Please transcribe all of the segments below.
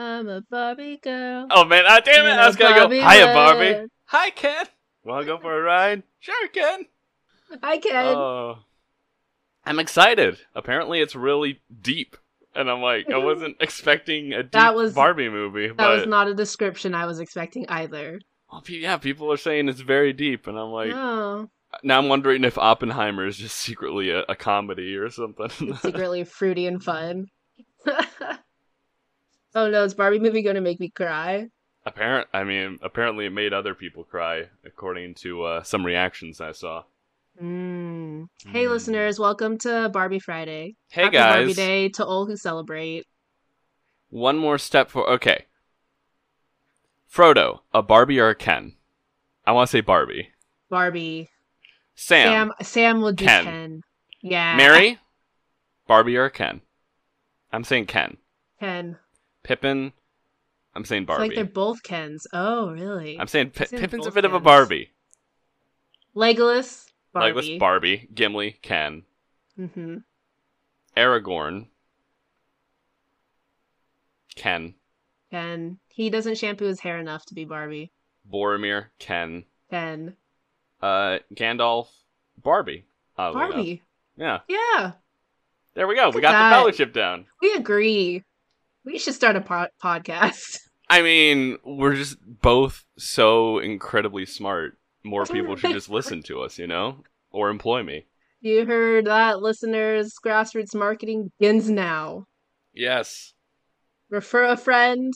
I'm a Barbie girl. Oh man, ah, damn it! I was gonna go. Barbie Hiya, Barbie. world. Hi, Ken. Want to go for a ride? Sure, Ken. Hi, Ken. Oh, I'm excited. Apparently, it's really deep, and I'm like, I wasn't expecting a deep That was- Barbie movie. that but was not a description I was expecting either. well, yeah, people are saying it's very deep, and I'm like, oh, now I'm wondering if Oppenheimer is just secretly a, a comedy or something. it's secretly fruity and fun. oh no, is Barbie movie going to make me cry? Apparent, I mean, apparently it made other people cry, according to uh, some reactions I saw. Mm. Hey, Mm. listeners, welcome to Barbie Friday. Hey Happy Barbie Day to all who celebrate. one more step for okay. Frodo, a Barbie or a Ken? I want to say Barbie. Barbie. Sam, Sam. Sam would be Ken. Ken. Yeah. Merry, Barbie or a Ken? I'm saying Ken. Ken. Pippin, I'm saying Barbie. It's like they're both Kens. Oh, really? I'm saying Pi- I'm saying Pippin's a both bit of a Barbie. Legolas. Barbie. this Barbie, Gimli, Ken, mm-hmm. Aragorn, Ken, Ken. He doesn't shampoo his hair enough to be Barbie. Boromir, Ken, Ken. uh, Gandalf, Barbie. oddly enough. Barbie. Yeah, Yeah. there we go. Look we got that. the fellowship down. We agree. We should start a po- podcast. I mean, we're just both so incredibly smart. More people should just listen to us, you know, or employ me. You heard that, listeners. Grassroots marketing begins now. Yes. Refer a friend.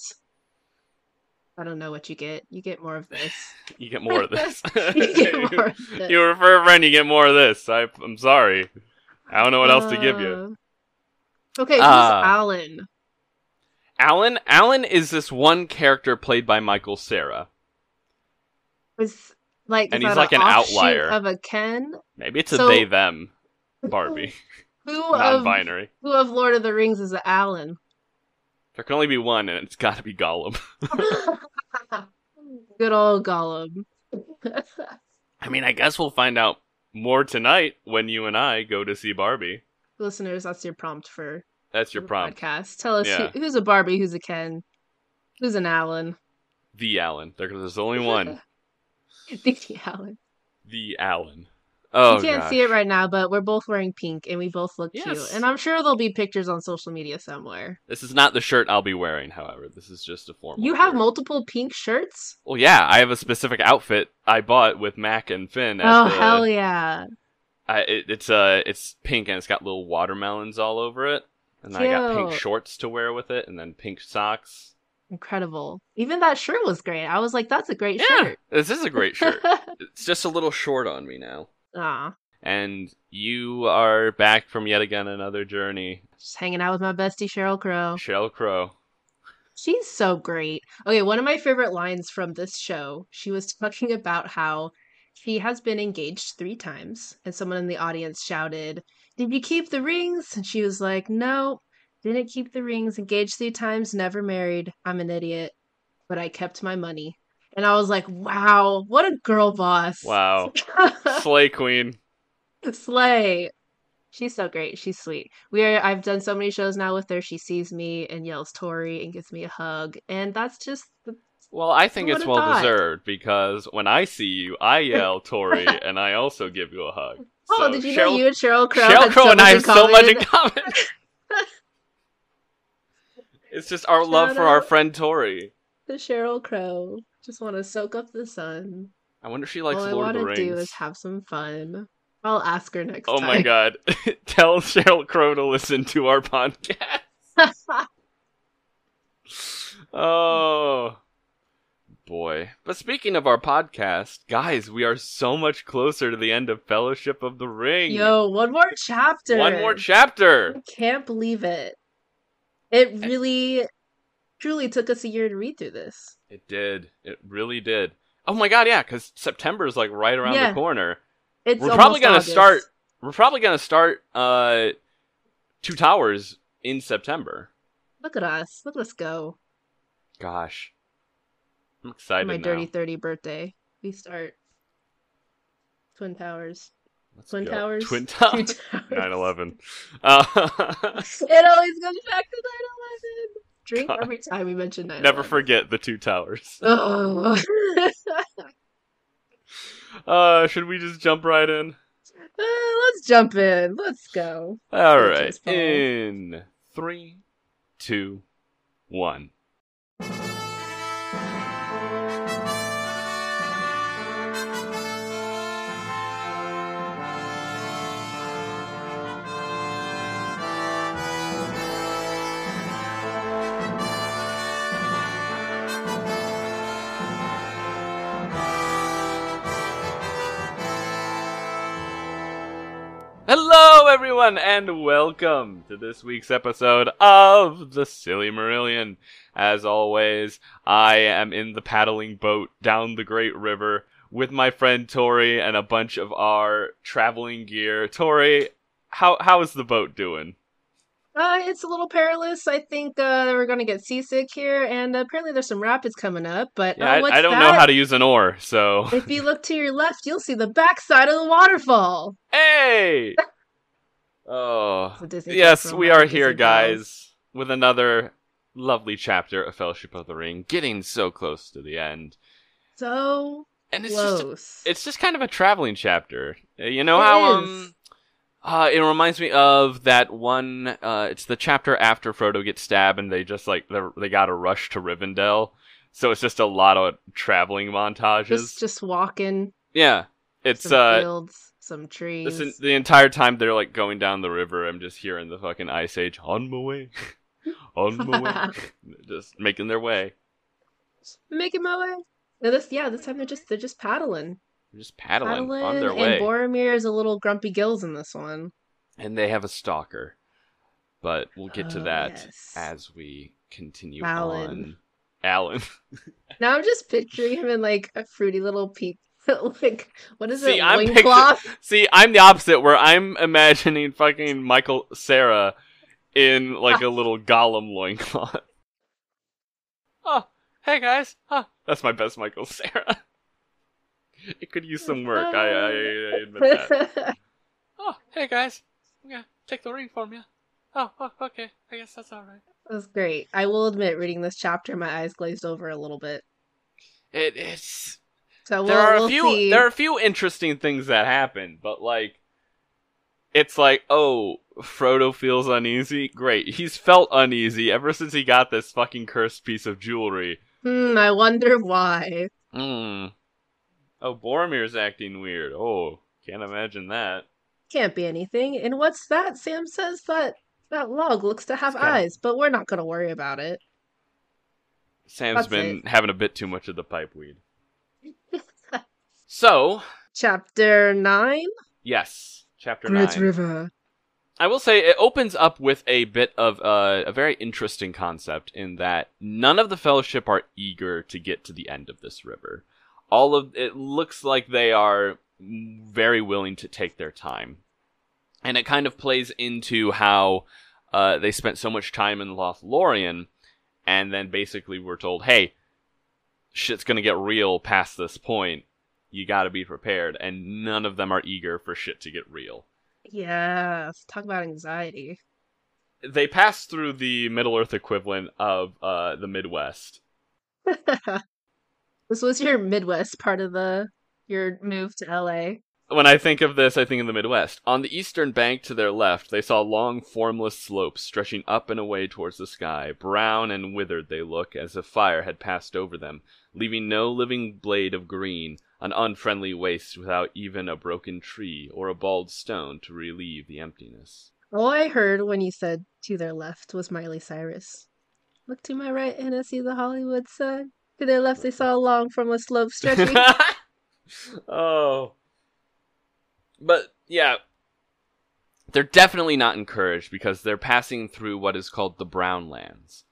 I don't know what you get. You get more of this. You get more of this. You get more of this. You refer a friend, you get more of this. I, I'm sorry. I don't know what else to give you. Uh, Okay, who's Ah. Alan? Alan. Alan is this one character played by Michael Cera. Was like And he's like an outlier. of a Ken. Maybe it's a So- they them Barbie, Who of non-binary. who of Lord of the Rings is Alan? There can only be one, and it's got to be Gollum. Good old Gollum. I mean, I guess we'll find out more tonight when you and I go to see Barbie. Listeners, that's your prompt for That's your prompt. podcast. Tell us Yeah. who, who's a Barbie, who's a Ken, who's an Alan. The Alan. There's only one. the Alan. The Alan. Oh, you can't gosh. see it right now, but we're both wearing pink and we both look cute. And I'm sure there'll be pictures on social media somewhere. This is not the shirt I'll be wearing, however. This is just a formal. You have shirt. multiple pink shirts? Well, yeah, I have a specific outfit I bought with Mac and Finn. Oh the, hell yeah. I, it, it's uh, it's pink and it's got little watermelons all over it, and I got pink shorts to wear with it, and then pink socks. Incredible. Even that shirt was great. I was like, that's a great Yeah, shirt. this is a great shirt. it's just a little short on me now. Ah. And you are back from yet again another journey. Just hanging out with my bestie Sheryl Crow. Sheryl Crow. She's so great. Okay, one of my favorite lines from this show, she was talking about how she has been engaged three times, and someone in the audience shouted, Did you keep the rings? And she was like, No, didn't keep the rings, engaged three times, never married. I'm an idiot, but I kept my money. And I was like, Wow, what a girl boss. Wow. Slay Queen. Slay. She's so great. She's sweet. We are I've done so many shows now with her. She sees me and yells Tori and gives me a hug. And that's just the Well, I think it's well thought? deserved because when I see you, I yell Tori, and I also give you a hug. Oh, So did you Sheryl, know you and Sheryl Crow Sheryl Crow so and I have so much in common? it's just our love for our friend Tori. The Sheryl Crow. Just want to soak up the sun. I wonder if she likes All I Lord want of the to do is have some fun. I'll ask her next oh time. Oh my god! Tell Sheryl Crow to listen to our podcast. Oh boy! But speaking of our podcast, guys, we are so much closer to the end of Fellowship of the Ring. Yo, one more chapter. One more chapter. I can't believe it. It really, truly took us a year to read through this. It did. It really did. Oh my god, yeah, because September is like right around Yeah. the corner. It's We're probably gonna August. start. We're probably gonna start uh Two Towers in September. Look at us. Look at us go. Gosh. I'm excited my now. dirty thirty birthday. We start Twin Towers. Let's Twin go. Towers. Twin Towers. Towers. 9 11. Uh, It always goes back to 9/11. drink God. every time we mention 9 Never forget the two towers. Oh. Uh, should we just jump right in? Uh, let's jump in. Let's go. All right. In three, two, one. Hello, everyone, and welcome to this week's episode of The Sillymarillion. As always, I am in the paddling boat down the Great River with my friend Tori and a bunch of our traveling gear. Tori, how how is the boat doing? Uh, it's a little perilous. I think uh, we're going to get seasick here, and apparently there's some rapids coming up. But Yeah, what's I, I don't that? know how to use an oar, so If you look to your left, you'll see the backside of the waterfall. hey. Oh, Disney yes, we are here, Pals. guys, with another lovely chapter of Fellowship of the Ring, getting so close to the end. So And it's just close. it's just kind of a traveling chapter. Uh, You know It how is. um uh it reminds me of that one uh it's the chapter after Frodo gets stabbed and they just like they they got to rush to Rivendell. So it's just a lot of traveling montages. just just walking. yeah. It's some uh fields, some trees. Listen, the entire time they're like going down the river, I'm just hearing the fucking Ice Age on my way, on my way, just making their way, Making my way. No, this yeah, this time they're just they're just paddling, They're just paddling, paddling, on their way. and Boromir is a little grumpy gills in this one. and they have a stalker. But we'll get to Oh, that yes. as we continue Alan. on. Alan, Now I'm just picturing him in like a fruity little peak, like what is See, it, I'm loincloth? see, I'm the opposite, where I'm imagining fucking Michael Cera in like a ah. little Gollum loincloth. Oh, hey guys, huh? That's my best Michael Cera. it could use some work. I, I, I admit that. Oh, hey guys. Yeah, take the ring from you. Oh, oh, okay. I guess that's alright. That's great. I will admit, reading this chapter, my eyes glazed over a little bit. It is. So we'll, There are a we'll few. see. There are a few interesting things that happen, but like, it's like, oh, Frodo feels uneasy. Great, he's felt uneasy ever since he got this fucking cursed piece of jewelry. Hmm, I wonder why. Hmm. Oh, Boromir's acting weird. Oh, can't imagine that. Can't be anything. And what's that? Sam says that that log looks to have eyes, but we're not going to worry about it. Sam's That's been it. having a bit too much of the pipe weed. So, Chapter nine. yes, chapter Great nine. River. I will say it opens up with a bit of uh, a very interesting concept in that none of the Fellowship are eager to get to the end of this river. All of it looks like they are very willing to take their time, and it kind of plays into how uh, they spent so much time in Lothlorien, and then basically were told, "Hey, shit's gonna get real past this point. You got to be prepared." And none of them are eager for shit to get real. Yes. Talk about anxiety. they pass through the Middle Earth equivalent of uh, the Midwest. this was your Midwest part of the your move to LA. When I think of this, I think of the Midwest. On the eastern bank to their left, they saw long, formless slopes stretching up and away towards the sky. Brown and withered they look, as if fire had passed over them, leaving no living blade of green, an unfriendly waste without even a broken tree or a bald stone to relieve the emptiness. All I heard when you said to their left was Miley Cyrus. Look to my right and I see the Hollywood sign. To their left they saw a long formless slope stretching. oh. But yeah, they're definitely not encouraged because they're passing through what is called the Brown Lands,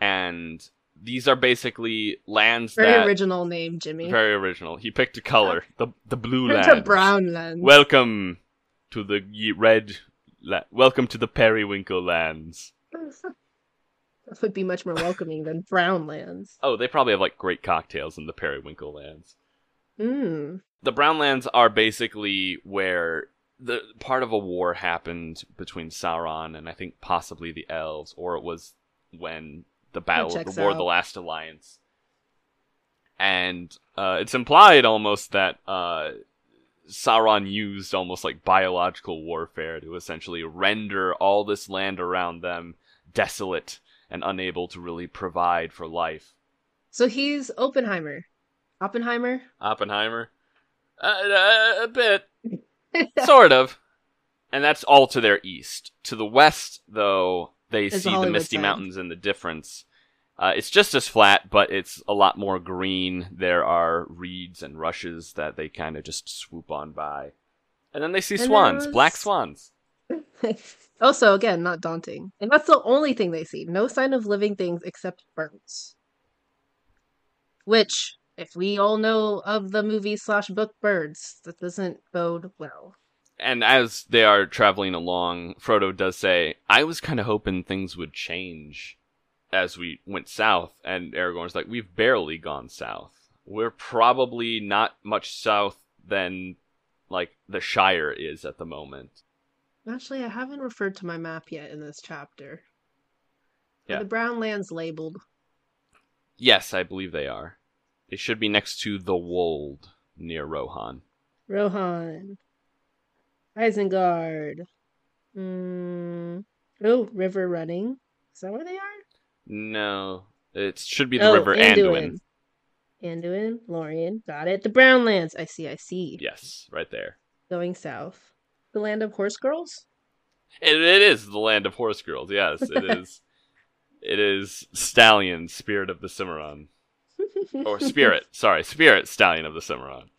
and these are basically lands Very that original name, Jimmy. very original. He picked a color, oh. the the blue It's lands. a brown land. Welcome to the red. La- welcome to the Periwinkle lands. would be much more welcoming than brown lands. Oh, they probably have like great cocktails in the Periwinkle lands. Mm. the Brownlands are basically where the part of a war happened between Sauron and I think possibly the elves, or it was when the Battle of the War of the Last Alliance. And uh, it's implied almost that uh, Sauron used almost like biological warfare to essentially render all this land around them desolate and unable to really provide for life. So he's Oppenheimer. Oppenheimer? Oppenheimer? Uh, uh, a bit. sort of. And that's all to their east. To the west, though, they the see the Misty side. Mountains and the difference. Uh, it's just as flat, but it's a lot more green. There are reeds and rushes that they kind of just swoop on by. And then they see And swans, black swans. Also, again, not daunting. And that's the only thing they see. No sign of living things except birds. Which, if we all know of the movie slash book Birds, that doesn't bode well. And as they are traveling along, Frodo does say, I was kind of hoping things would change as we went south. And Aragorn's like, We've barely gone south. We're probably not much south than, like, the Shire is at the moment. Actually, I haven't referred to my map yet in this chapter. Are Yeah. The brown lands labeled. Yes, I believe they are. They should be next to the Wold near Rohan. Rohan. Isengard. Mm. Oh, River Running. Is that where they are? No, it should be the oh, River Anduin. Anduin, Lorien. Got it. The brown lands. I see, I see. Yes, right there. Going south. The land of horse girls? It, it is the land of horse girls. Yes, it is. it is Stallion, Spirit of the Cimarron, or Spirit. sorry, Spirit, Stallion of the Cimarron.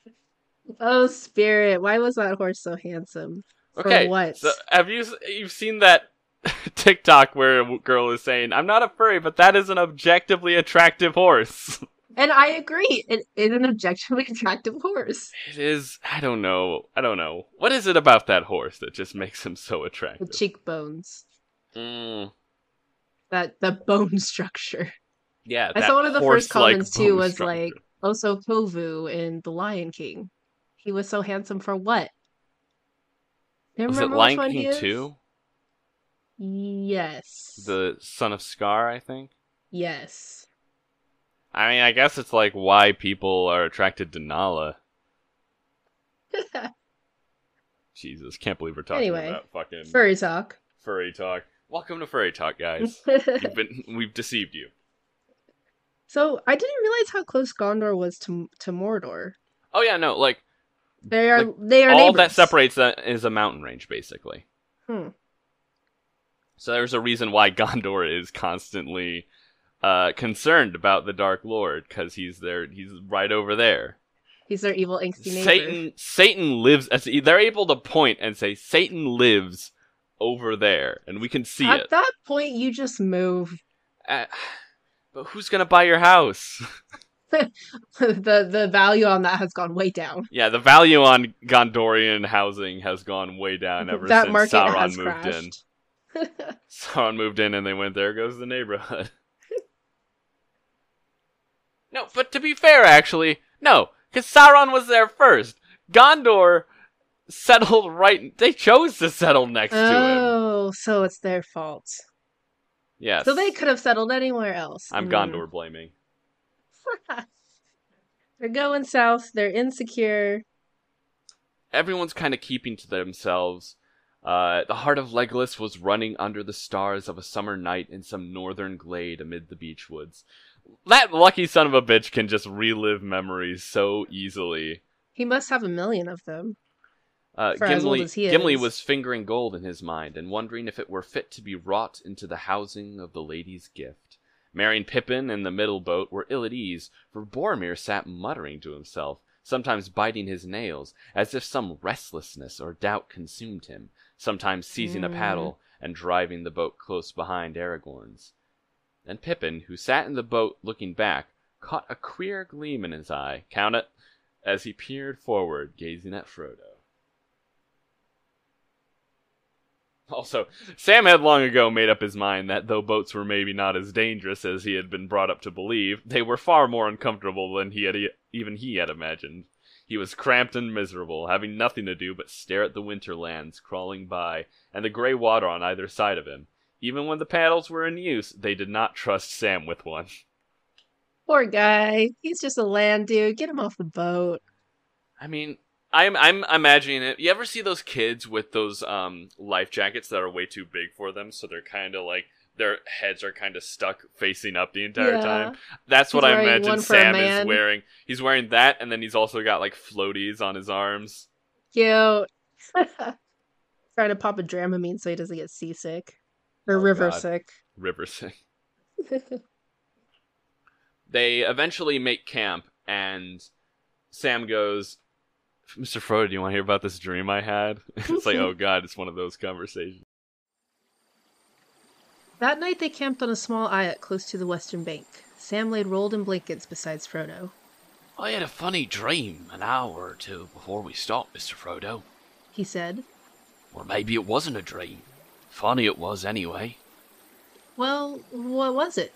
oh, Spirit. Why was that horse so handsome? For Okay, what? so have you you've seen that TikTok where a girl is saying, "I'm not a furry, but that is an objectively attractive horse." And I agree. It is an objectively attractive horse. It is. I don't know. I don't know. What is it about that horse that just makes him so attractive? The cheekbones. Mm, That the bone structure. yeah, I saw one of the first comments too was structure. like Oso Kovu in The Lion King. He was so handsome for what? You was it Lion which one he King two? Yes. The son of Scar, I think. Yes. I mean, I guess it's like why people are attracted to Nala. Jesus, can't believe we're talking Anyway, about fucking Furry talk. furry talk. Welcome to furry talk, guys. Been we've deceived you. so I didn't realize how close Gondor was to to Mordor. Oh yeah, no, like They are Like, they are all neighbors. that separates that is a mountain range, basically. Hmm. So there's a reason why Gondor is constantly uh, concerned about the Dark Lord because he's there. He's right over there. He's their evil angsty neighbor. Satan. Satan lives. As they're able to point and say Satan lives over there, and we can see At it. At that point, you just move. Uh, but who's gonna buy your house? the the value on that has gone way down. yeah, the value on Gondorian housing has gone way down ever that since Sauron moved in. Sauron moved in and they went, there goes the neighborhood. No, but to be fair, actually, no, because Sauron was there first. Gondor settled right. They chose to settle next to him. oh, so it's their fault. Yes. So they could have settled anywhere else. I'm. Gondor blaming. They're going south. They're insecure. Everyone's kind of keeping to themselves. Uh, the heart of Legolas was running under the stars of a summer night in some northern glade amid the beech woods. That lucky son of a bitch can just relive memories so easily. He must have a million of them. Uh, as Gimli, as he Gimli was fingering gold in his mind and wondering if it were fit to be wrought into the housing of the lady's gift. Merry and Pippin in the middle boat were ill at ease, for Boromir sat muttering to himself, sometimes biting his nails, as if some restlessness or doubt consumed him, sometimes seizing a Mm. paddle and driving the boat close behind Aragorn's. And Pippin, who sat in the boat looking back, caught a queer gleam in his eye, count it, as he peered forward, gazing at Frodo. Also, Sam had long ago made up his mind that though boats were maybe not as dangerous as he had been brought up to believe, they were far more uncomfortable than he had even he had imagined. He was cramped and miserable, having nothing to do but stare at the winter lands crawling by and the gray water on either side of him. Even when the paddles were in use, they did not trust Sam with one. Poor guy. He's just a land dude. Get him off the boat. I mean, I'm I'm imagining it. You ever see those kids with those um life jackets that are way too big for them, so they're kind of like their heads are kind of stuck facing up the entire Yeah. time. That's what I imagine one for a Sam is wearing. He's wearing that, and then he's also got like floaties on his arms. Cute. Trying to pop a Dramamine so he doesn't get seasick. Or Oh, river God. sick. River Sing. They eventually make camp, and Sam goes, "Mr. Frodo, do you want to hear about this dream I had?" it's like, oh god, it's one of those conversations. that night they camped on a small islet close to the western bank. Sam laid rolled in blankets beside Frodo. I had a funny dream an hour or two before we stopped, Mr. Frodo. He said, Or maybe it wasn't a dream. Funny it was, anyway. Well, what was it?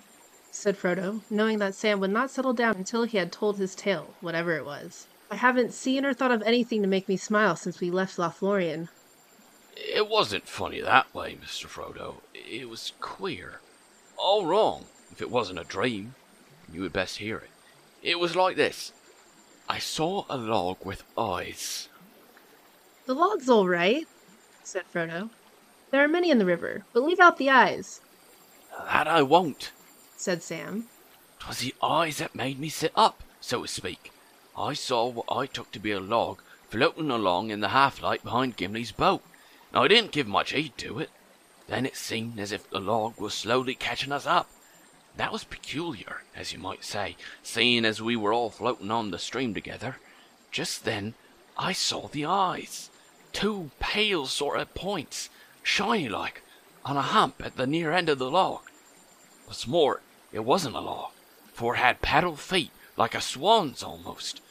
said Frodo, knowing that Sam would not settle down until he had told his tale, whatever it was. I haven't seen or thought of anything to make me smile since we left Lothlorien. It wasn't funny that way, Mr. Frodo. It was queer. All wrong, if it wasn't a dream. You had best hear it. It was like this. I saw a log with eyes. The log's all right, said Frodo. There are many in the river, but leave out the eyes, That I won't. said Sam. 'Twas the eyes that made me sit up, so to speak. I saw what I took to be a log floating along in the half light behind Gimli's boat. And I didn't give much heed to it. Then it seemed as if the log was slowly catching us up. That was peculiar, as you might say, seeing as we were all floating on the stream together. Just then, I saw the eyes. Two pale sort of points, shiny like, on a hump at the near end of the log. What's more, it wasn't a log, for it had paddle feet like a swan's almost,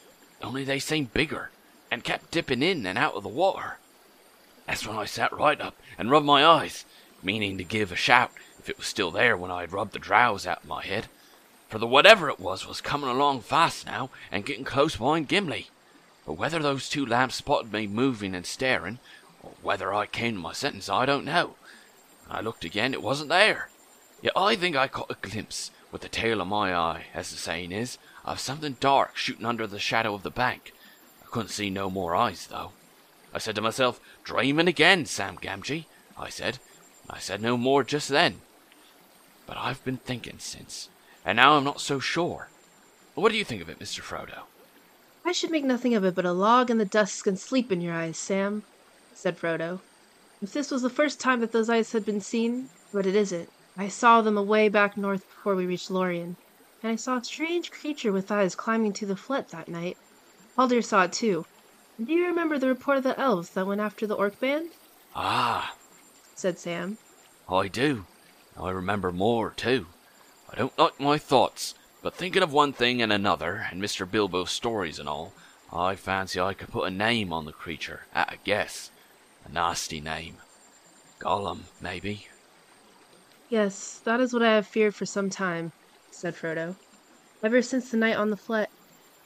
only they seemed bigger and kept dipping in and out of the water. That's when I sat right up and rubbed my eyes, meaning to give a shout if it was still there when I had rubbed the drowse out of my head. For the whatever it was was coming along fast now and getting close behind Gimli. But whether those two lamps spotted me moving and staring, whether I came to my sentence, I don't know. I looked again, it wasn't there. Yet I think I caught a glimpse, with the tail of my eye, as the saying is, of something dark shooting under the shadow of the bank. I couldn't see no more eyes, though. I said to myself, dreaming again, Sam Gamgee, I said. I said no more just then. But I've been thinking since, and now I'm not so sure. What do you think of it, Mr. Frodo? I should make nothing of it but a log in the dusk and sleep in your eyes, Sam, said Frodo. If this was the first time that those eyes had been seen, but it isn't. I saw them away back north before we reached Lorien, and I saw a strange creature with eyes climbing to the flet that night. Haldir saw it too. And do you remember the report of the elves that went after the orc band? Ah, said Sam. I do. I remember more, too. I don't like my thoughts, but thinking of one thing and another, and Mr. Bilbo's stories and all, I fancy I could put a name on the creature, at a guess. A nasty name. Gollum, maybe. Yes, that is what I have feared for some time, said Frodo. Ever since the night on the Flet.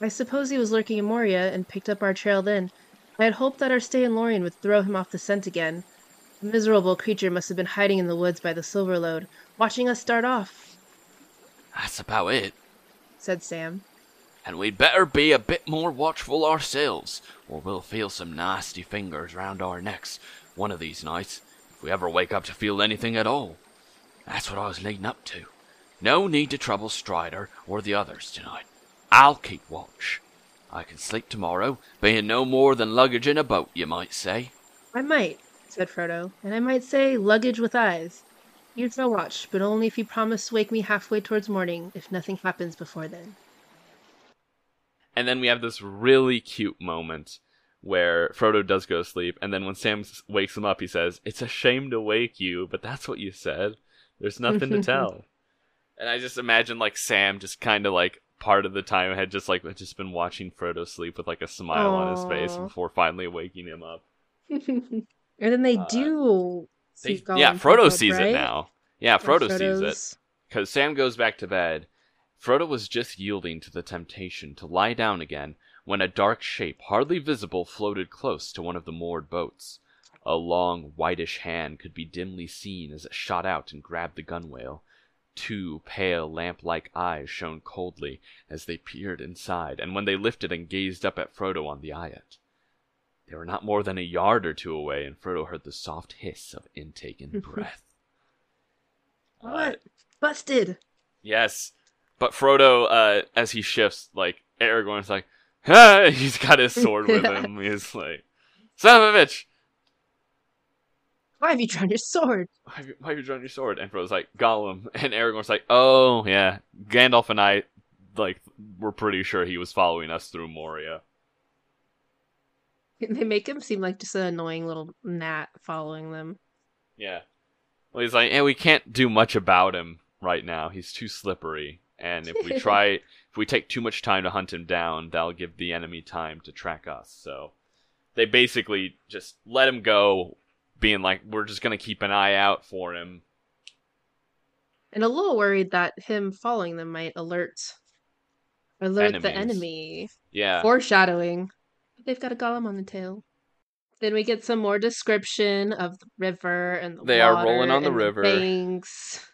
I suppose he was lurking in Moria and picked up our trail then. I had hoped that our stay in Lorien would throw him off the scent again. The miserable creature must have been hiding in the woods by the Silverlode, watching us start off, That's about it. said Sam. And we'd better be a bit more watchful ourselves, or we'll feel some nasty fingers round our necks one of these nights, if we ever wake up to feel anything at all. That's what I was leading up to. No need to trouble Strider or the others tonight. I'll keep watch. I can sleep tomorrow, being no more than luggage in a boat, you might say. I might, said Frodo, and I might say luggage with eyes. You shall watch, but only if you promise to wake me halfway towards morning, if nothing happens before then. And then we have this really cute moment where Frodo does go to sleep, and then when Sam wakes him up, he says, "It's a shame to wake you, but that's what you said. There's nothing to tell." And I just imagine like Sam just kind of like part of the time had just like just been watching Frodo sleep with like a smile on his face before finally waking him up. and then they Uh, do. They- yeah, Frodo sees right? it now. Yeah, Frodo sees it. Because Sam goes back to bed. Frodo was just yielding to the temptation to lie down again when a dark shape, hardly visible, floated close to one of the moored boats. A long, whitish hand could be dimly seen as it shot out and grabbed the gunwale. Two pale, lamp like eyes shone coldly as they peered inside, and when they lifted and gazed up at Frodo on the eyot. They were not more than a yard or two away, and Frodo heard the soft hiss of intaken breath. Uh, What? Busted. Yes, but Frodo, uh, as he shifts, like Aragorn's like, ah! he's got his sword with him. He's like, son of a bitch, Why have you drawn your sword? why have you, why have you drawn your sword? And Frodo's like, Gollum, and Aragorn's like, oh yeah, Gandalf and I, like, were pretty sure he was following us through Moria. They make him seem like just an annoying little gnat following them. Yeah. Well, he's like, yeah, we can't do much about him right now. He's too slippery, and if we try, if we take too much time to hunt him down, that'll give the enemy time to track us. So they basically just let him go, being like, we're just gonna keep an eye out for him. And a little worried that him following them might alert alert the enemy. Yeah. Foreshadowing. They've got a Gollum on the tail. Then we get some more description of the river and the They are rolling on the river. banks.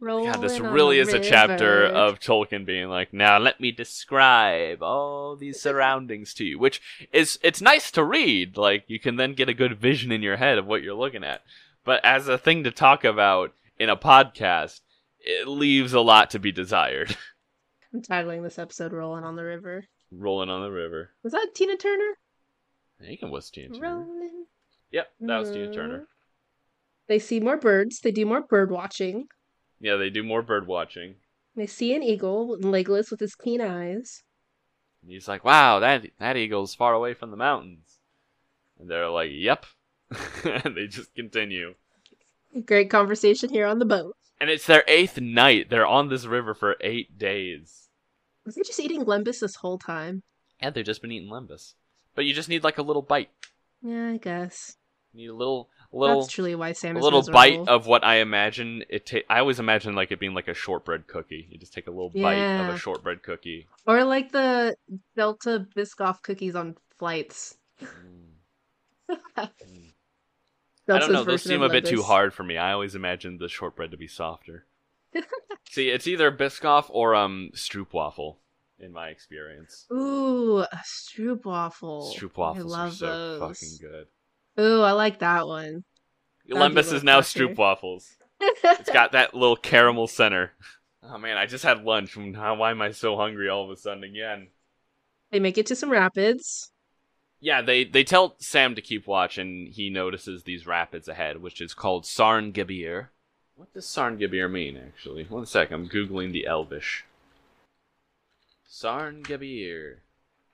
Rolling God, this really is a chapter of Tolkien being like, now let me describe all these surroundings to you, which is it's nice to read. Like you can then get a good vision in your head of what you're looking at. But as a thing to talk about in a podcast, it leaves a lot to be desired. I'm titling this episode "Rolling on the River." Rolling on the river. Was that Tina Turner? I think it was Tina Turner. Rolling. Yep, that was Tina Turner. They see more birds. They do more bird watching. Yeah, they do more bird watching. They see an eagle, Legolas with his keen eyes. And he's like, "Wow, that that eagle's far away from the mountains," and they're like, "Yep," and they just continue. Great conversation here on the boat. And it's their eighth night. They're on this river for eight days. Was he just eating lembas this whole time? And they've just been eating lembas. But you just need like a little bite. Yeah, I guess. You need a little, little, That's truly why Sam a is little miserable. bite of what I imagine it. Ta- I always imagine like it being like a shortbread cookie. You just take a little bite of a shortbread cookie. Or like the Delta Biscoff cookies on flights. Mm. I don't know. Those seem a bit too hard for me. I always imagined the shortbread to be softer. See, it's either Biscoff or um Stroopwafel, in my experience. Ooh, a stroopwafel. I Stroopwafels are love so those. fucking good. Ooh, I like that one. That'd be a Lembas little is now tougher. Stroopwafels. It's got that little caramel center. Oh man, I just had lunch. why am I so hungry all of a sudden again? they make it to some rapids. Yeah, they they tell Sam to keep watch, and he notices these rapids ahead, which is called Sarn Gebir. What does Sarn Gebir mean, actually? One sec, I'm googling the Elvish. Sarn Gebir.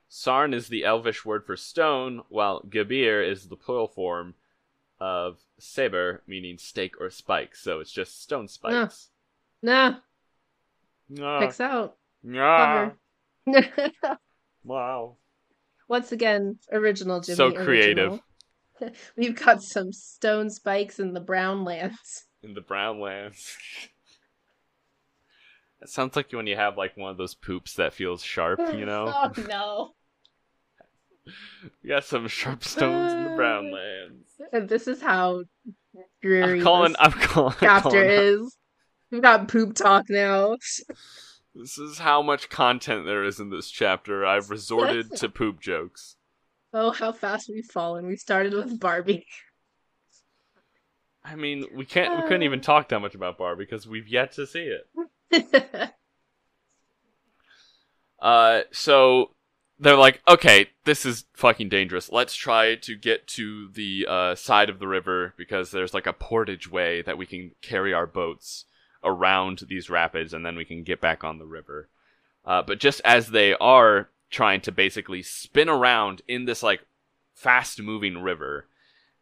Sarn is the Elvish word for stone, while Gebir is the plural form of saber, meaning stake or spike. So it's just stone spikes. Nah, Ah, Picks out. ah, Clever. wow. Once again, original Jimmy. So creative. original. We've got some stone spikes in the brown lands. in the brown lands. It sounds like when you have like one of those poops that feels sharp, you know? oh no. We got some sharp stones in the brown lands. And this is how dreary I'm calling this I'm calling I'm chapter calling is. We've got poop talk now. This is how much content there is in this chapter. I've resorted to poop jokes. Oh, how fast we've fallen. We started with Barbie. I mean, we can't we couldn't even talk that much about Bar because we've yet to see it. Uh, so they're like, okay, this is fucking dangerous. Let's try to get to the uh, side of the river because there's like a portage way that we can carry our boats around these rapids and then we can get back on the river. Uh, but just as they are trying to basically spin around in this like fast moving river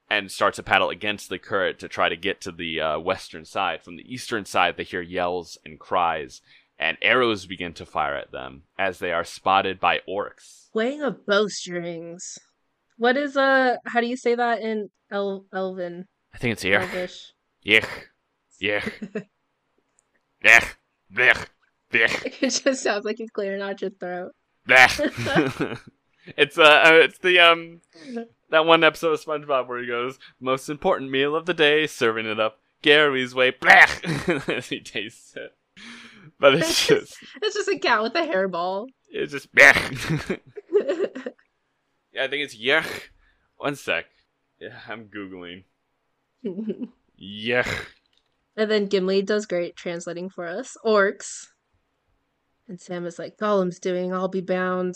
and start to paddle against the current to try to get to the uh, western side, from the eastern side, they hear yells and cries and arrows begin to fire at them as they are spotted by orcs. Playing of bowstrings. What is uh how do you say that in El- Elven? I think it's here. Elvish. Yich. Yich. Yich. Blech. Blech. It just sounds like he's clearing out your throat. Blech. it's uh, uh, it's the um that one episode of SpongeBob where he goes, "Most important meal of the day, serving it up Gary's way." Blech! as he tastes it. But it's just, It's just a cat with a hairball. it's just. Blech. yeah, I think it's yuck. One sec. Yeah, I'm googling. Yech. And then Gimli does great translating for us. Orcs. And Sam is like, Gollum's doing, I'll be bound.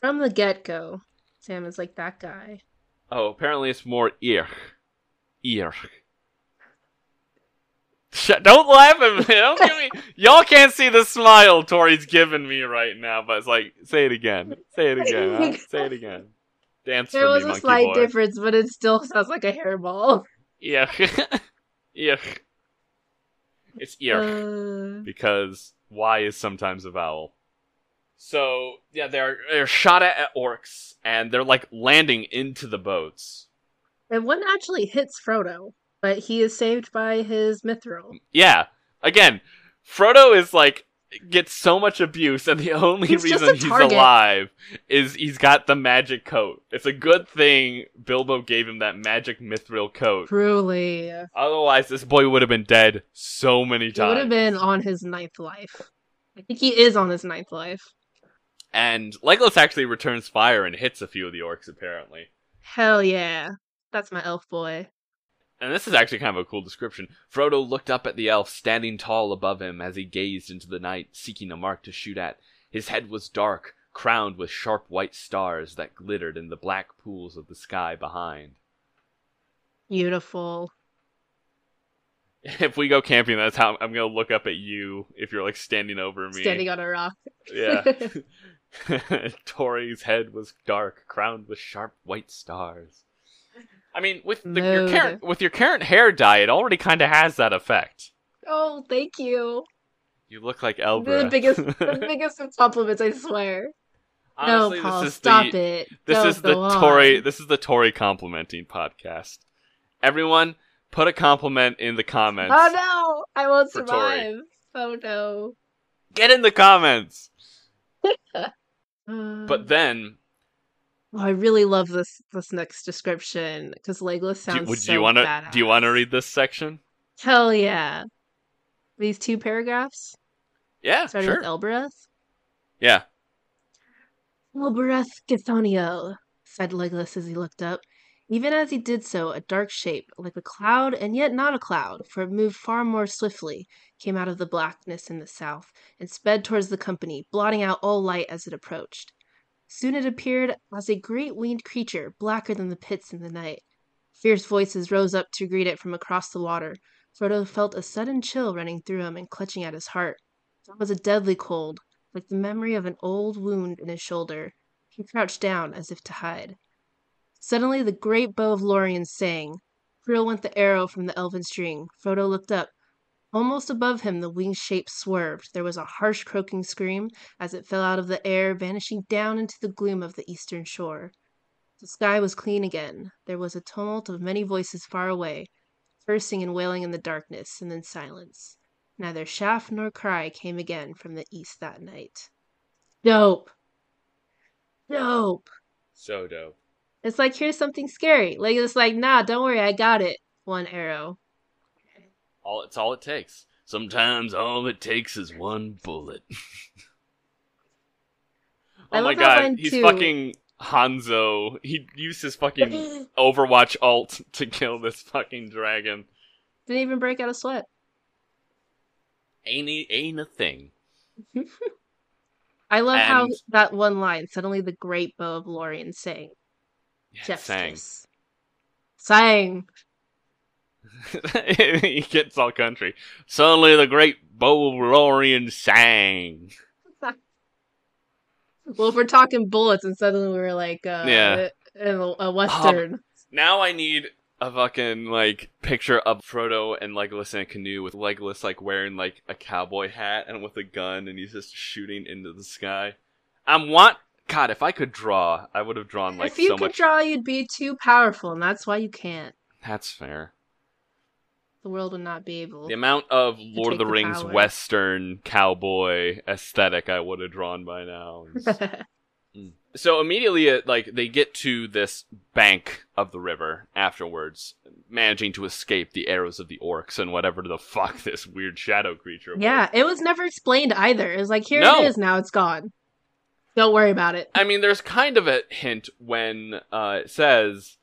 From the get go, Sam is like that guy. Oh, apparently it's more ear. Ear. Shut, don't laugh at me. Don't me. Y'all can't see the smile Tori's giving me right now, but it's like, say it again. Say it again. huh? Say it again. Dance There was me, a slight boy. difference, but it still sounds like a hairball. Yeah. ear. It's ear. Uh, because Y is sometimes a vowel. So yeah, they're they're shot at, at orcs, and they're like landing into the boats. and one actually hits Frodo, but he is saved by his mithril. Yeah, again, Frodo is like gets so much abuse, and the only He's reason he's alive is he's got the magic coat. It's a good thing Bilbo gave him that magic mithril coat. Truly. Otherwise, this boy would have been dead so many times. He times. would have been on his ninth life. I think he is on his ninth life. And Legolas actually returns fire and hits a few of the orcs, apparently. Hell yeah. That's my elf boy. And this is actually kind of a cool description. Frodo looked up at the elf standing tall above him as he gazed into the night, seeking a mark to shoot at. His head was dark, crowned with sharp white stars that glittered in the black pools of the sky behind. Beautiful. If we go camping, that's how I'm gonna look up at you if you're like standing over me. Standing on a rock. Yeah. Tori's head was dark, crowned with sharp white stars. I mean, with the, your current with your current hair dye, it already kind of has that effect. Oh, thank you. You look like The biggest, the biggest of compliments, I swear. Honestly, no, Paul, stop the it. this is the on. Tori this is the Tori complimenting podcast. Everyone, put a compliment in the comments. Oh no, I won't survive. Oh no. Get in the comments. But then, oh, I really love this this next description because Legolas do, sounds would so you want to do you want to read this section? Hell yeah! These two paragraphs Yeah, starting sure. with Elbereth. yeah. Elbereth Gilthoniel, said Legolas as he looked up. Even as he did so, a dark shape, like a cloud and yet not a cloud, for it moved far more swiftly, came out of the blackness in the south and sped towards the company, blotting out all light as it approached. Soon it appeared as a great winged creature, blacker than the pits in the night. Fierce voices rose up to greet it from across the water. Frodo felt a sudden chill running through him and clutching at his heart. It was a deadly cold, like the memory of an old wound in his shoulder. He crouched down as if to hide. Suddenly the great bow of Lorien sang. Cruel went the arrow from the elven string. Frodo looked up. Almost above him the winged shape swerved. There was a harsh croaking scream as it fell out of the air, vanishing down into the gloom of the eastern shore. The sky was clean again. There was a tumult of many voices far away, cursing and wailing in the darkness, and then silence. Neither shaft nor cry came again from the east that night. Dope. Dope. So dope. It's like here's something scary. Legolas like, nah, don't worry, I got it. One arrow. All it's all it takes. Sometimes all it takes is one bullet. I Oh my god, he's too. fucking Hanzo. He used his fucking Overwatch alt to kill this fucking dragon. Didn't even break out a sweat. Ain't a, ain't a thing. I love how that one line, suddenly the great bow of Lorien sang. Yeah, sang. Sang. he gets all country. Suddenly the great of sang. Well, if we're talking bullets and suddenly we were like, uh, Yeah. in a, a western. Now I need a fucking like picture of Frodo and Legolas in a canoe with Legolas like wearing like a cowboy hat and with a gun and he's just shooting into the sky. I'm want God, if I could draw, I would have drawn like if you so could much. draw, you'd be too powerful, and that's why you can't. That's fair. The world would not be able. The amount of Lord of the the Rings power. Western cowboy aesthetic I would have drawn by now. is- So immediately, uh, like they get to this bank of the river afterwards, managing to escape the arrows of the orcs and whatever the fuck this weird shadow creature. was. Yeah, it was never explained either. It was like, here No. it is, now it's gone. Don't worry about it. I mean, there's kind of a hint when uh, it says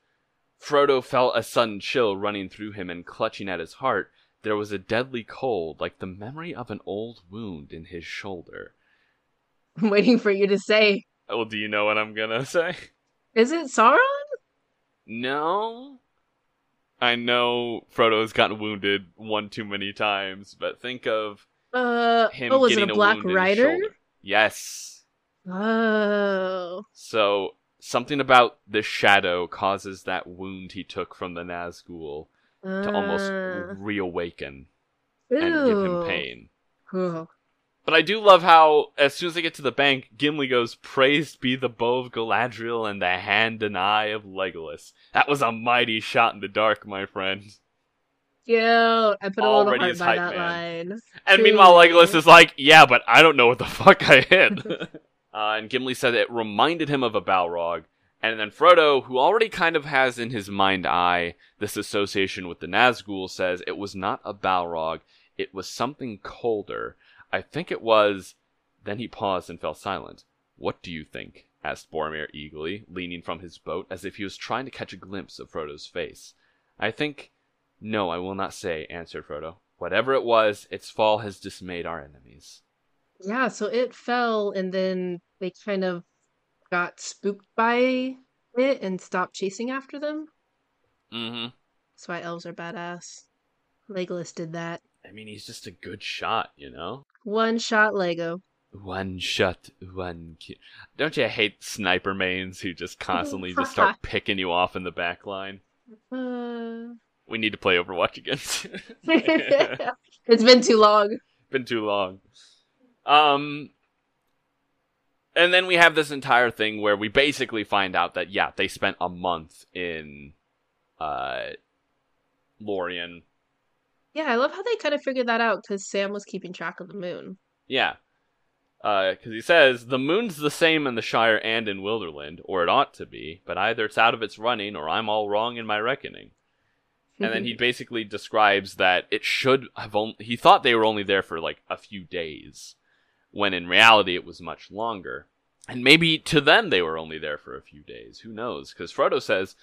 Frodo felt a sudden chill running through him and clutching at his heart. There was a deadly cold, like the memory of an old wound in his shoulder. I'm waiting for you to say, Well, do you know what I'm gonna say? is it Sauron? No. I know Frodo's gotten wounded one too many times, but think of Uh, him oh, was it a Black wound in his Rider? shoulder. Yes. Oh. So something about this shadow causes that wound he took from the Nazgul to almost Uh, reawaken and give him pain. But I do love how, as soon as they get to the bank, Gimli goes, Praised be the bow of Galadriel and the hand and eye of Legolas. That was a mighty shot in the dark, my friend. Cute. I put a little heart by that man. line. And meanwhile, Legolas is like, Yeah, but I don't know what the fuck I hit. uh, and Gimli said it reminded him of a Balrog. And then Frodo, who already kind of has in his mind eye this association with the Nazgul, says it was not a Balrog, it was something colder. I think it was. Then he paused and fell silent. What do you think? asked Boromir eagerly, leaning from his boat as if he was trying to catch a glimpse of Frodo's face. I think. No, I will not say, answered Frodo. Whatever it was, its fall has dismayed our enemies. Yeah, so it fell and then they kind of got spooked by it and stopped chasing after them. Mm-hmm. That's why elves are badass. Legolas did that. I mean, he's just a good shot, you know? One shot Lego. One shot, one ki- Don't you hate sniper mains who just constantly just start picking you off in the back line? Uh... We need to play Overwatch again. it's been too long. Been too long. Um, and then we have this entire thing where we basically find out that yeah, they spent a month in, uh, Lorien. Yeah, I love how they kind of figured that out because Sam was keeping track of the moon. Yeah. Because he says, the moon's the same in the Shire and in Wilderland, or it ought to be, but either it's out of its running or I'm all wrong in my reckoning. And then he basically describes that it should have only, he thought they were only there for like a few days, when in reality it was much longer. And maybe to them they were only there for a few days. Who knows? Because Frodo says,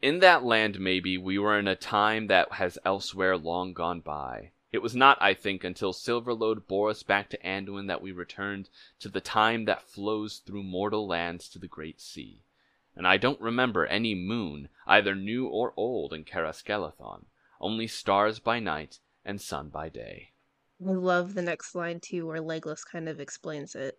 In that land, maybe, we were in a time that has elsewhere long gone by. It was not, I think, until Silverlode bore us back to Anduin that we returned to the time that flows through mortal lands to the great sea. And I don't remember any moon, either new or old, in Caras Galadhon. Only stars by night and sun by day. I love the next line too, where Legolas kind of explains it.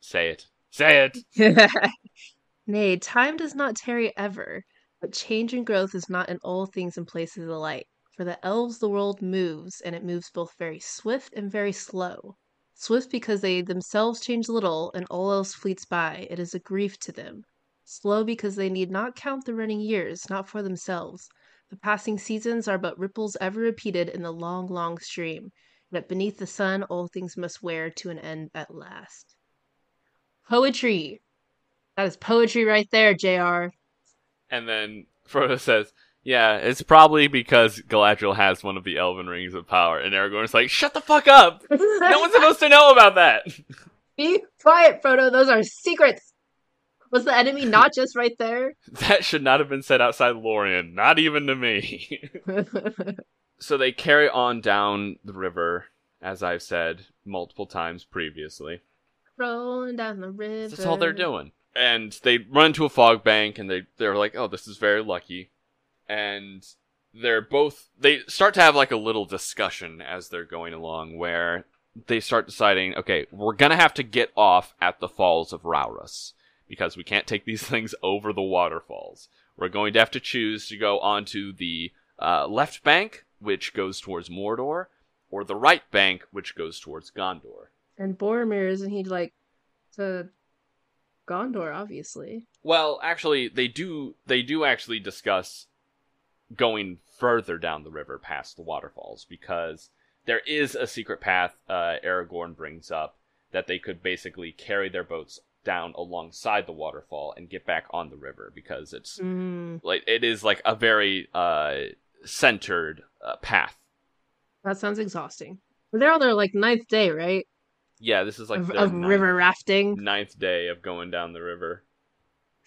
Say it. Say it! Nay, time does not tarry ever, but change and growth is not in all things and places alike. For the elves the world moves, and it moves both very swift and very slow. Swift because they themselves change little, and all else fleets by, it is a grief to them. Slow because they need not count the running years, not for themselves. The passing seasons are but ripples ever repeated in the long, long stream, that beneath the sun all things must wear to an end at last. Poetry. That is poetry right there, JR. And then Frodo says, Yeah, it's probably because Galadriel has one of the elven rings of power. And Aragorn's like, Shut the fuck up! No one's supposed to know about that! Be quiet, Frodo. Those are secrets. Was the enemy not just right there? That should not have been said outside Lorien, not even to me. so they carry on down the river, as I've said multiple times previously. Rolling down the river. That's all they're doing. And they run into a fog bank and they, they're like, oh, this is very lucky. And they're both, they start to have like a little discussion as they're going along where they start deciding, okay, we're gonna have to get off at the falls of Rauros because we can't take these things over the waterfalls. We're going to have to choose to go onto the uh, left bank, which goes towards Mordor, or the right bank, which goes towards Gondor. And Boromir, isn't he like to Gondor, obviously? Well, actually, they do. They do actually discuss going further down the river past the waterfalls because there is a secret path. Uh, Aragorn brings up that they could basically carry their boats down alongside the waterfall and get back on the river because it's Mm, like it is like a very uh centered uh, path. that sounds exhausting. They're on their like ninth day, right? Yeah, this is like of of ninth, river rafting. ninth day of going down the river.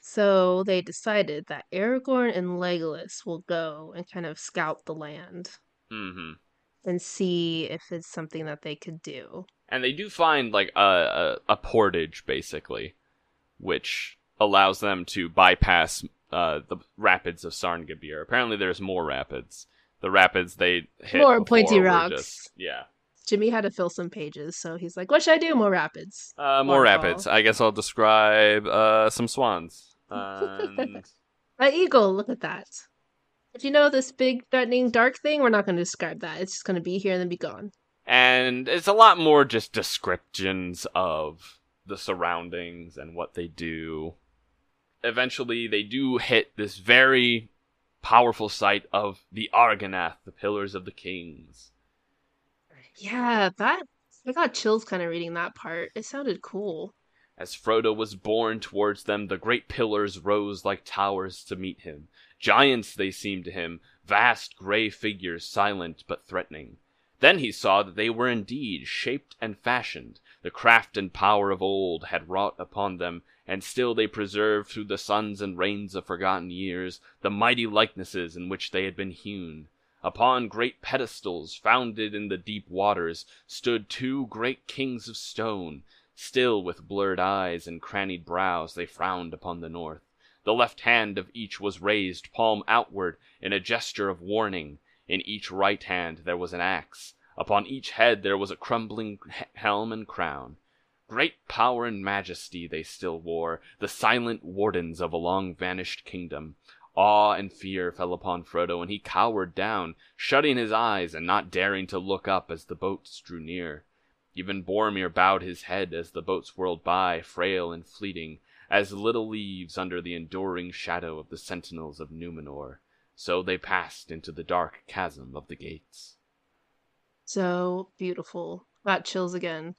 So they decided that Aragorn and Legolas will go and kind of scout the land hmm and see if it's something that they could do. And they do find like a, a a portage basically, which allows them to bypass uh, the rapids of Sarn Gebir. Apparently, there's more rapids. The rapids they hit More pointy rocks. just- yeah, Jimmy had to fill some pages, so he's like, "What should I do? More rapids." uh, more Waterfall. rapids. I guess I'll describe uh, some swans. And An eagle. Look at that. If you know this big, threatening, dark thing, we're not going to describe that. It's just going to be here and then be gone. and it's a lot more just descriptions of the surroundings and what they do. Eventually, they do hit this very powerful site of the Argonath, the Pillars of the Kings. Yeah, that I got chills kind of reading that part. It sounded cool. As Frodo was borne towards them, the great pillars rose like towers to meet him. Giants they seemed to him, vast gray figures, silent but threatening. Then he saw that they were indeed shaped and fashioned. The craft and power of old had wrought upon them, and still they preserved through the suns and rains of forgotten years the mighty likenesses in which they had been hewn. Upon great pedestals, founded in the deep waters, stood two great kings of stone. Still with blurred eyes and crannied brows, they frowned upon the north. The left hand of each was raised, palm outward, in a gesture of warning. In each right hand there was an axe. Upon each head there was a crumbling helm and crown. Great power and majesty they still wore, the silent wardens of a long vanished kingdom. Awe and fear fell upon Frodo, and he cowered down, shutting his eyes and not daring to look up as the boats drew near. Even Boromir bowed his head as the boats whirled by, frail and fleeting, as little leaves under the enduring shadow of the sentinels of Numenor. So they passed into the dark chasm of the gates. So beautiful. Got chills again.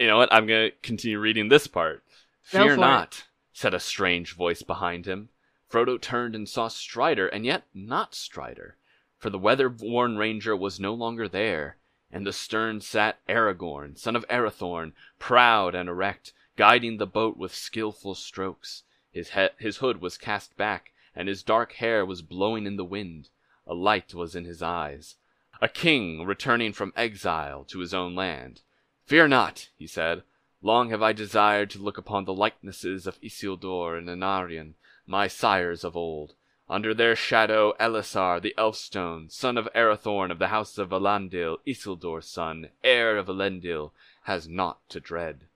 You know what? I'm going to continue reading this part. Fear for it. not, said a strange voice behind him. Frodo turned and saw Strider, and yet not Strider, for the weather-worn ranger was no longer there. and the stern sat Aragorn, son of Arathorn, proud and erect, guiding the boat with skillful strokes. His, he- his hood was cast back, and his dark hair was blowing in the wind. A light was in his eyes. A king returning from exile to his own land. Fear not, he said. Long have I desired to look upon the likenesses of Isildur and Anarion, my sires of old. Under their shadow, Elessar the Elfstone, son of Arathorn of the house of Valandil, Isildur's son, heir of Elendil, has naught to dread.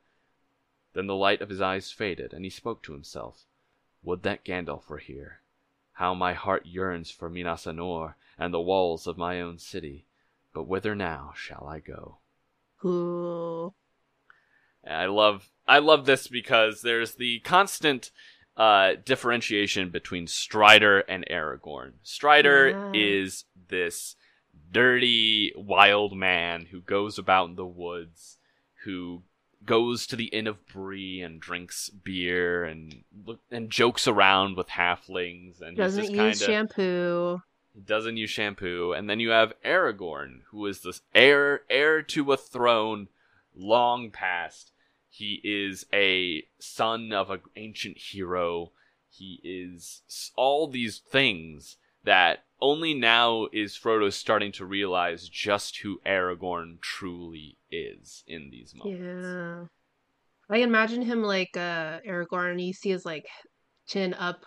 Then the light of his eyes faded, and he spoke to himself. Would that Gandalf were here. How my heart yearns for Minas Anor and the walls of my own city. But whither now shall I go? Ooh. I love I love this because there's the constant uh, differentiation between Strider and Aragorn. Strider Yeah. is this dirty, wild man who goes about in the woods, who goes to the Inn of Bree and drinks beer and and jokes around with halflings and Doesn't just use kind of shampoo. doesn't use shampoo. And then you have Aragorn, who is the heir heir to a throne long past. He is a son of an ancient hero. He is all these things that only now is Frodo starting to realize just who Aragorn truly is in these moments. Yeah. I imagine him like uh Aragorn and you see his like chin up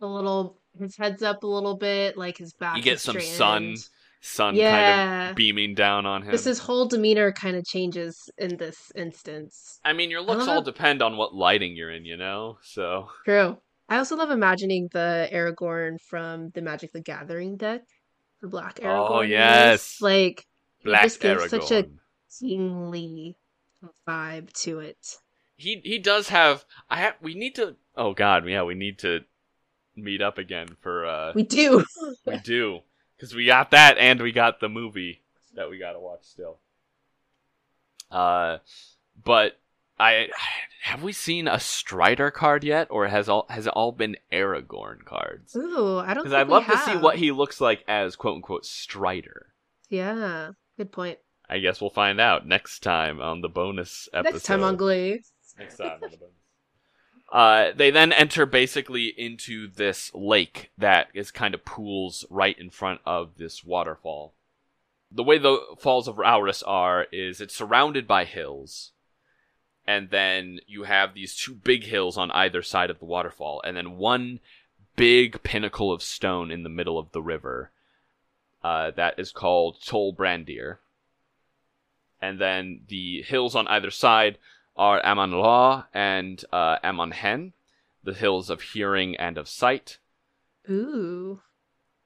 a little his head's up a little bit, like his back. You get some sun straightened. Sun kind Yeah. of beaming down on him. Just his whole demeanor kind of changes in this instance. I mean, your looks all depend on what lighting you're in, you know? So. True. I also love imagining the Aragorn from the Magic the Gathering deck. The black Aragorn. Oh, yes. Like Black just gives Aragorn. such a kingly vibe to it. He he does have. I have. We need to. Oh God, yeah, we need to meet up again for. uh We do. We do because we got that and we got the movie that we got to watch still. Uh, but I have we seen a Strider card yet, or has all has it all been Aragorn cards? Ooh, I don't. Because I'd love to see what he looks like as quote unquote Strider. Yeah, good point. I guess we'll find out next time on the bonus episode. Next time on Glee. Next time on the bonus. Uh, they then enter basically into this lake that is kind of pools right in front of this waterfall. The way the Falls of Rauros are is it's surrounded by hills, and then you have these two big hills on either side of the waterfall, and then one big pinnacle of stone in the middle of the river. Uh, that is called Tol Brandir. And then the hills on either side are Amon Lhaw and uh, Amon Hen, the hills of hearing and of sight. Ooh.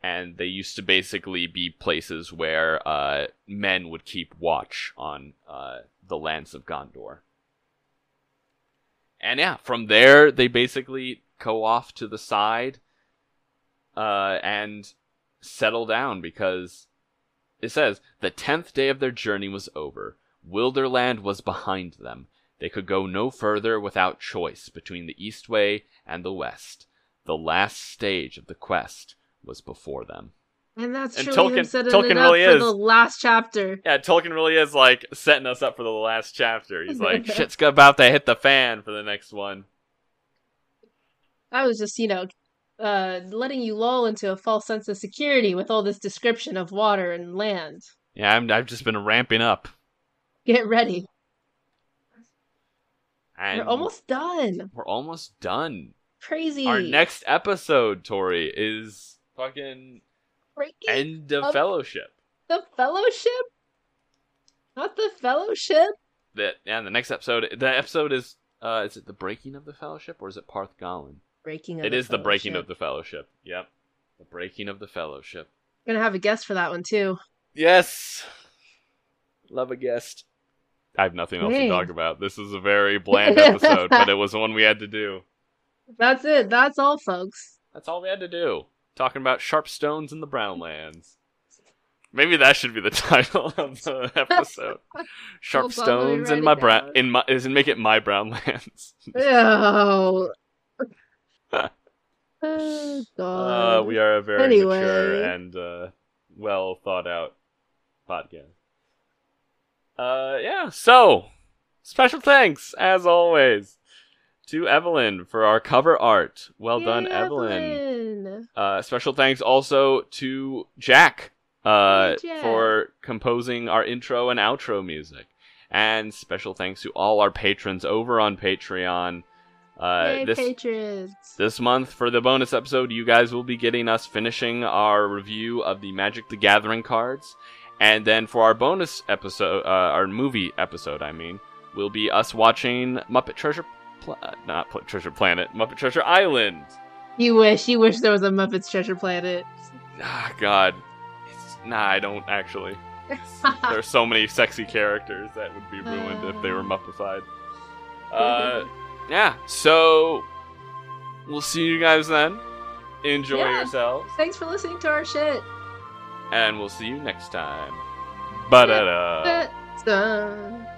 And they used to basically be places where uh, men would keep watch on uh, the lands of Gondor. And yeah, from there they basically go off to the side uh, and settle down because it says the tenth day of their journey was over. Wilderland was behind them. They could go no further without choice between the East Way and the West. The last stage of the quest was before them. And that's And Tolkien- setting Tolkien really for is. the last chapter. Yeah, Tolkien really is like setting us up for the last chapter. He's like, shit's about to hit the fan for the next one. I was just, you know, uh, letting you lull into a false sense of security with all this description of water and land. Yeah, I'm, I've just been ramping up. Get ready. And We're almost done. we're almost done. Crazy. Our next episode, Tori, is fucking Breaking end of of- Fellowship. the fellowship? Not the fellowship? That and the next episode, the episode is uh, is it the breaking of the Fellowship or is it Parth Galen? Breaking of It the is the breaking of the Fellowship. Yep, the breaking of the Fellowship. Gonna have a guest for that one too. Yes. Love a guest. I have nothing else to talk about. This is a very bland episode, but it was the one we had to do. That's it. That's all, folks. That's all we had to do. Talking about sharp stones in the Brownlands. Maybe that should be the title of the episode. Sharp We'll stones in my brown in my is make it my Brownlands. Oh. oh God. Uh, we are a very Anyway. mature and uh, well thought out podcast. Uh, yeah. So, special thanks as always to Evelyn for our cover art. Well done, Yay, Evelyn. Uh, special thanks also to Jack, uh, Hey, Jack. for composing our intro and outro music. And special thanks to all our patrons over on Patreon. Uh, Yay, this patrons. this month for the bonus episode, you guys will be getting us finishing our review of the Magic the Gathering cards. And then for our bonus episode, uh, our movie episode, I mean, will be us watching Muppet Treasure, Pla- uh, not Treasure Planet, Muppet Treasure Island. You wish. You wish there was a Muppets Treasure Planet. Ah, God. It's, nah, I don't actually. There's so many sexy characters that would be ruined if they were Muppified. Uh, yeah, so we'll see you guys then. Enjoy Yeah. yourselves, Thanks for listening to our shit. and we'll see you next time. Ba da da.